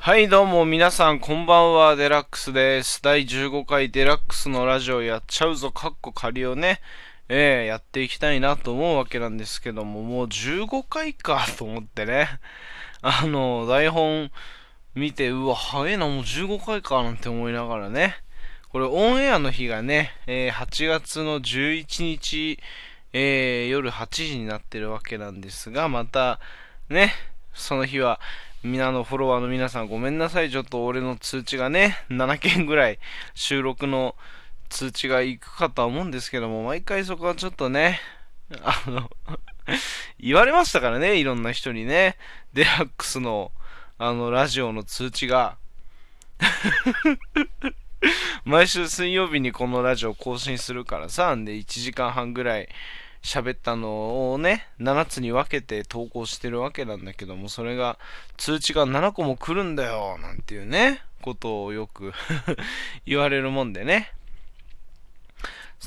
はい、どうも皆さん、こんばんは、デラックスです。第15回デラックスのラジオやっちゃうぞ、かっこ仮をね、えー、やっていきたいなと思うわけなんですけども、もう15回かと思ってね、あの、台本見て、うわ、早いな、もう15回かなんて思いながらね、これオンエアの日がね、えー8月の11日、えー夜8時になってるわけなんですが、また、ね、その日は、皆のフォロワーの皆さんごめんなさい。ちょっと俺の通知がね、7件ぐらい収録の通知が行くかとは思うんですけども、毎回そこはちょっとね、あの、言われましたからね、いろんな人にね、デラックスの、あの、ラジオの通知が、毎週水曜日にこのラジオ更新するからさ、んで1時間半ぐらい喋ったのをね、7つに分けて投稿してるわけなんだけども、それが通知が7個も来るんだよ、なんていうね、ことをよく 言われるもんでね。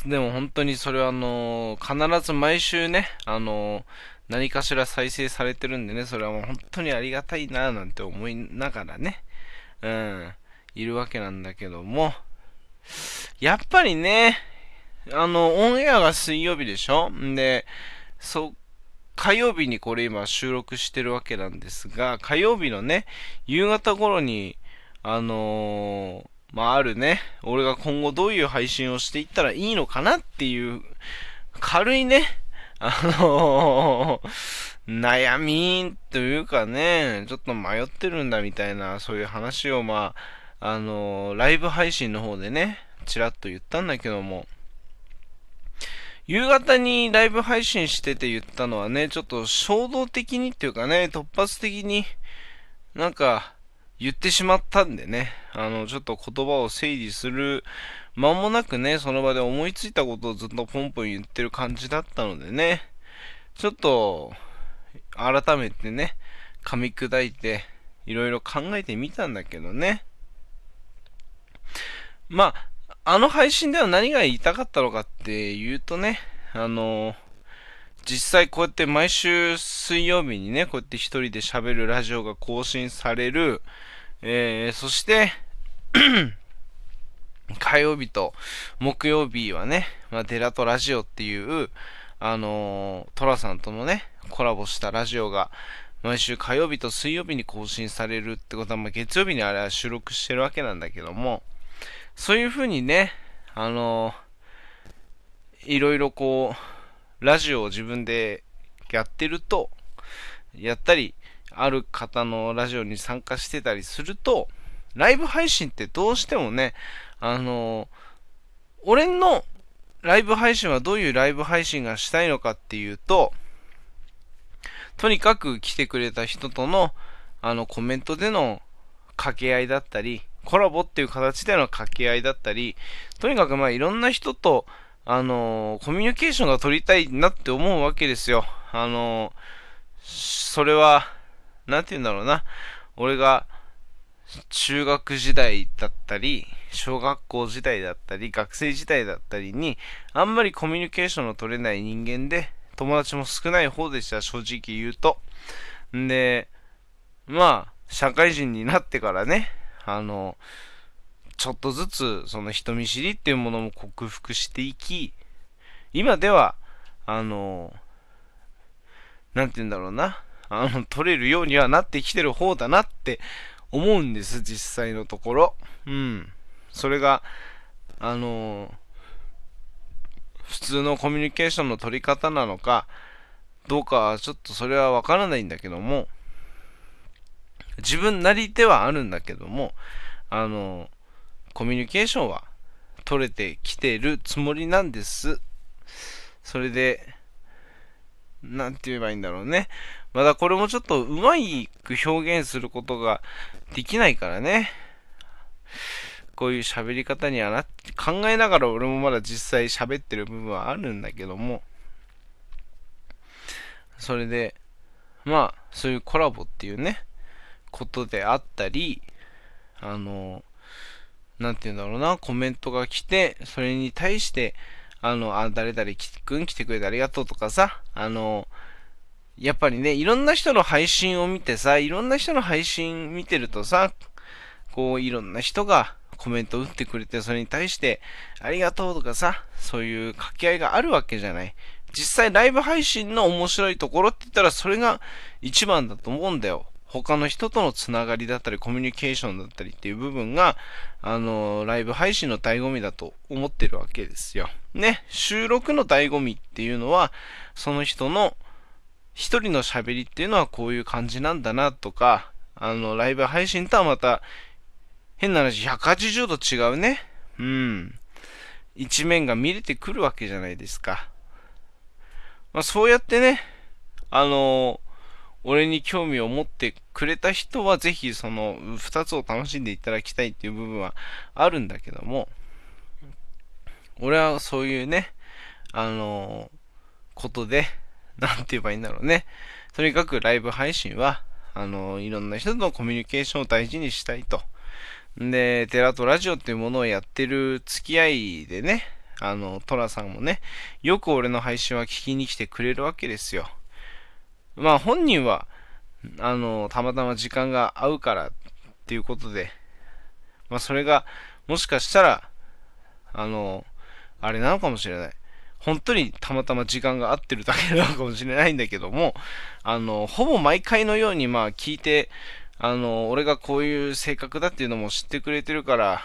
でも本当にそれはあの必ず毎週ね、あの何かしら再生されてるんでね、それはもう本当にありがたいな、なんて思いながらね、うん、いるわけなんだけども、やっぱりね、あの、オンエアが水曜日でしょ？んで、そ、火曜日にこれ今収録してるわけなんですが、火曜日のね、夕方頃に、あのーまあ、あるね、俺が今後どういう配信をしていったらいいのかなっていう、軽いね、あのー悩みというかね、ちょっと迷ってるんだみたいな、そういう話をまあ、あのーライブ配信の方でね、ちらっと言ったんだけども、夕方にライブ配信してて言ったのはね、ちょっと衝動的にっていうかね、突発的になんか言ってしまったんでね、あの、ちょっと言葉を整理する間もなくね、その場で思いついたことをずっとポンポン言ってる感じだったのでね、ちょっと改めてね、噛み砕いていろいろ考えてみたんだけどね。まあ、あの配信では何が言いたかったのかっていうとね、あの実際こうやって毎週水曜日にね、こうやって一人で喋るラジオが更新される、えー、そして、火曜日と木曜日はね、まあ、デラとラジオっていう、あのトラさんとのね、コラボしたラジオが、毎週火曜日と水曜日に更新されるってことは、まあ、月曜日にあれは収録してるわけなんだけども、そういう風にね、あのいろいろこう、ラジオを自分でやってると、やったり、ある方のラジオに参加してたりすると、ライブ配信ってどうしてもね、あの俺のライブ配信はどういうライブ配信がしたいのかっていうと、とにかく来てくれた人との、あの、コメントでの掛け合いだったり、コラボっていう形での掛け合いだったり、とにかくまあいろんな人と、あのーコミュニケーションが取りたいなって思うわけですよ。あのーそれは、なんて言うんだろうな。俺が、中学時代だったり、小学校時代だったり、学生時代だったりに、あんまりコミュニケーションの取れない人間で、友達も少ない方でした、正直言うと。んで、まあ、社会人になってからね、あの、ちょっとずつその人見知りっていうものも克服していき、今では、あの、なんて言うんだろうな、あの、取れるようにはなってきてる方だなって思うんです、実際のところ。うん。それが、あの、普通のコミュニケーションの取り方なのか、どうかはちょっとそれはわからないんだけども、自分なりではあるんだけども、あの、コミュニケーションは取れてきてるつもりなんです。それで、なんて言えばいいんだろうね。まだこれもちょっとうまく表現することができないからね。こういう喋り方にはなって、考えながら俺もまだ実際喋ってる部分はあるんだけども、それで、まあ、そういうコラボっていうね、ことであったり、あの、なんて言うんだろうな、コメントが来て、それに対して、あの、あ、誰々くん来てくれてありがとうとかさ、あの、やっぱりね、いろんな人の配信を見てさ、いろんな人の配信見てるとさ、こう、いろんな人がコメント打ってくれて、それに対して、ありがとうとかさ、そういう掛け合いがあるわけじゃない。実際ライブ配信の面白いところって言ったら、それが一番だと思うんだよ。他の人とのつながりだったり、コミュニケーションだったりっていう部分が、あの、ライブ配信の醍醐味だと思ってるわけですよ。ね、収録の醍醐味っていうのは、その人の一人の喋りっていうのはこういう感じなんだなとか、あの、ライブ配信とはまた、変な話、180度違うね。うん。一面が見れてくるわけじゃないですか。まあ、そうやってね、あの俺に興味を持ってくれた人は、ぜひその2つを楽しんでいただきたいっていう部分はあるんだけども、俺はそういうね、あのことで、なんて言えばいいんだろうね。とにかくライブ配信は、あのいろんな人とのコミュニケーションを大事にしたいと。で、テラとラジオっていうものをやってる付き合いでね、あの、トラさんもね、よく俺の配信は聞きに来てくれるわけですよ。まあ本人は、あの、たまたま時間が合うからっていうことで、まあそれが、もしかしたら、あの、あれなのかもしれない。本当にたまたま時間が合ってるだけなのかもしれないんだけども、あの、ほぼ毎回のようにまあ聞いて、あの、俺がこういう性格だっていうのも知ってくれてるから、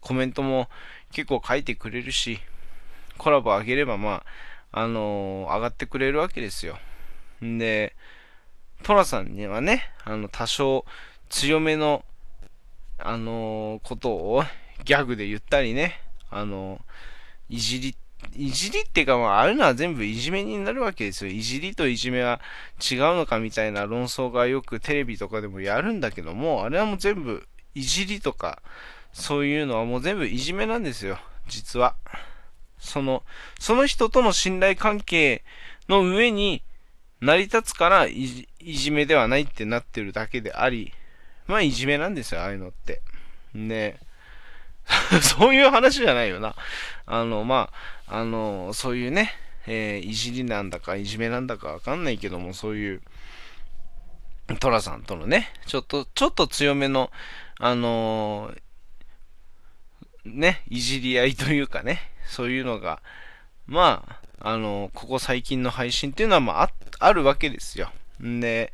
コメントも結構書いてくれるし、コラボ上げればまあ、あの上がってくれるわけですよ。んで、トラさんにはね、あの、多少強めの、あのー、ことをギャグで言ったりね、あのー、いじり、いじりっていうか、まあ、あるのは全部いじめになるわけですよ。いじりといじめは違うのかみたいな論争がよくテレビとかでもやるんだけども、あれはもう全部いじりとか、そういうのはもう全部いじめなんですよ。実は。その、その人との信頼関係の上に、成り立つからいじめではないってなってるだけであり、まあいじめなんですよ、ああいうのって。ね そういう話じゃないよな。あの、まあ、あの、そういうね、えー、いじりなんだかいじめなんだかわかんないけども、そういう、トラさんとのね、ちょっと、ちょっと強めの、あのー、ね、いじり合いというかね、そういうのが、まあ、あの、ここ最近の配信っていうのは、まあ、あるわけですよ。んで、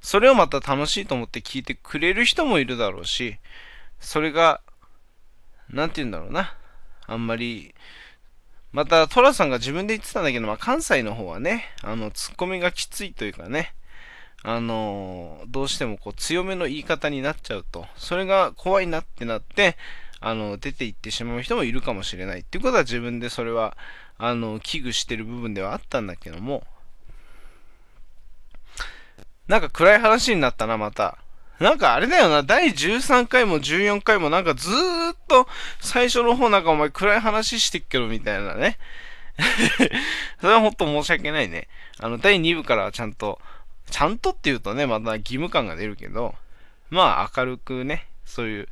それをまた楽しいと思って聞いてくれる人もいるだろうし、それが、なんて言うんだろうな。あんまり、また、トラさんが自分で言ってたんだけど、まあ、関西の方はね、あの、ツッコミがきついというかね、あのどうしてもこう強めの言い方になっちゃうと、それが怖いなってなって、あの、出て行ってしまう人もいるかもしれないっていうことは自分でそれは、あの、危惧してる部分ではあったんだけども、なんか暗い話になったな、また。なんかあれだよな、第13回も14回もなんかずーっと最初の方なんかお前暗い話してっけどみたいなね。それはほんと申し訳ないね。あの、第2部からはちゃんと、ちゃんとって言うとね、また義務感が出るけど、まあ明るくね、そういう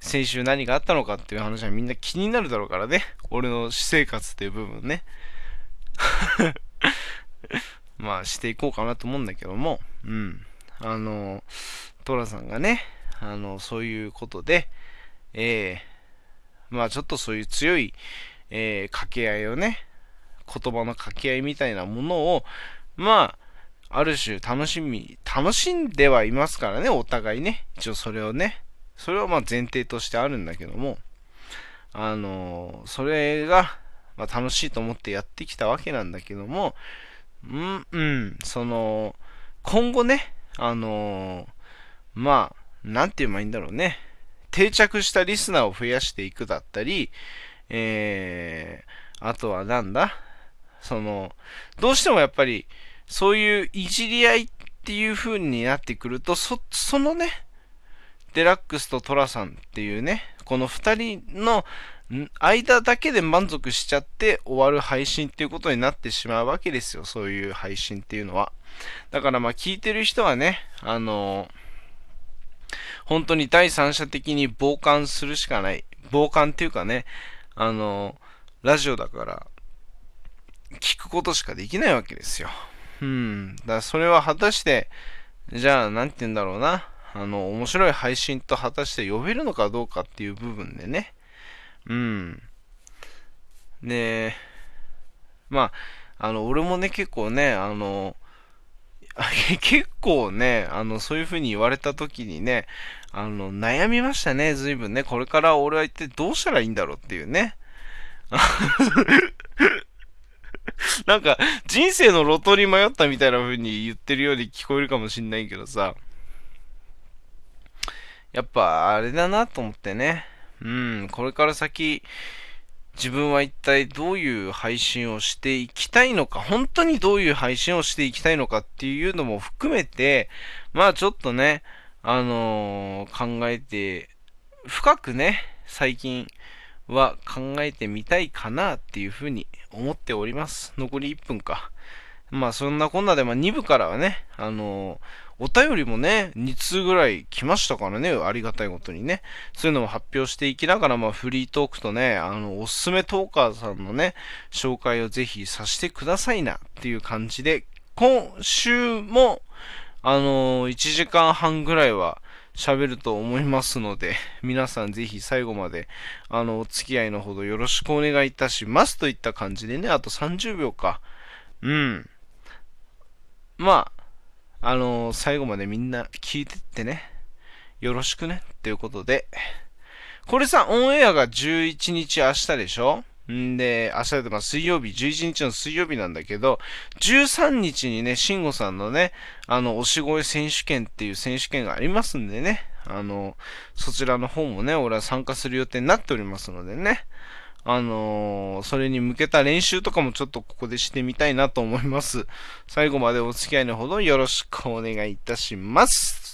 先週何があったのかっていう話はみんな気になるだろうからね。俺の私生活っていう部分ね。まあしていこうかなと思うんだけども、うん。あの、トラさんがね、あの、そういうことで、えー、まあちょっとそういう強い、えー、掛け合いをね、言葉の掛け合いみたいなものを、まあ、ある種楽しみ、楽しんではいますからね、お互いね。一応それをね。それはまあ前提としてあるんだけども、あのそれが、まあ、楽しいと思ってやってきたわけなんだけども、うん、うん、その、今後ね、あのまあ、なんて言えばいいんだろうね。定着したリスナーを増やしていくだったり、えー、あとはなんだ？その、どうしてもやっぱり、そういういじり合いっていう風になってくると、そ、そのね、デラックスとトラさんっていうね、この2人の間だけで満足しちゃって終わる配信っていうことになってしまうわけですよ。そういう配信っていうのは。だからまあ聞いてる人はね、あの本当に第三者的に傍観するしかない。傍観っていうかね、あのラジオだから聞くことしかできないわけですよ。うん。だからそれは果たして、じゃあ、なんて言うんだろうな。あの、面白い配信と果たして呼べるのかどうかっていう部分でね。うん。で、まあ、あの、俺もね、結構ね、あの、結構ね、あの、そういう風に言われた時にね、あの、悩みましたね、随分ね。これから俺は一体どうしたらいいんだろうっていうね。なんか、人生の路頭に迷ったみたいな風に言ってるように聞こえるかもしんないけどさ。やっぱ、あれだなと思ってね。うん、これから先、自分は一体どういう配信をしていきたいのか、本当にどういう配信をしていきたいのかっていうのも含めて、まあちょっとね、あのー、考えて、深くね、最近は考えてみたいかなっていうふうに思っております。残り1分か。まあそんなこんなで、まあ2部からはね、あの、お便りもね、2通ぐらい来ましたからね、ありがたいことにね。そういうのも発表していきながら、まあフリートークとね、あの、おすすめトーカーさんのね、紹介をぜひさせてくださいなっていう感じで、今週も、あのー、1時間半ぐらいは、喋ると思いますので、皆さんぜひ最後まで、あの、お付き合いのほどよろしくお願いいたしますといった感じでね、あと30秒か。うん。まあ、あのー、最後までみんな聞いてってね。よろしくね。っていうことで。これさ、オンエアが11日明日でしょ？んで、明日でま水曜日、11日の水曜日なんだけど、13日にね、慎吾さんのね、あの、推し声選手権っていう選手権がありますんでね、あの、そちらの方もね、俺は参加する予定になっておりますのでね、あのー、それに向けた練習とかもちょっとここでしてみたいなと思います。最後までお付き合いのほどよろしくお願いいたします。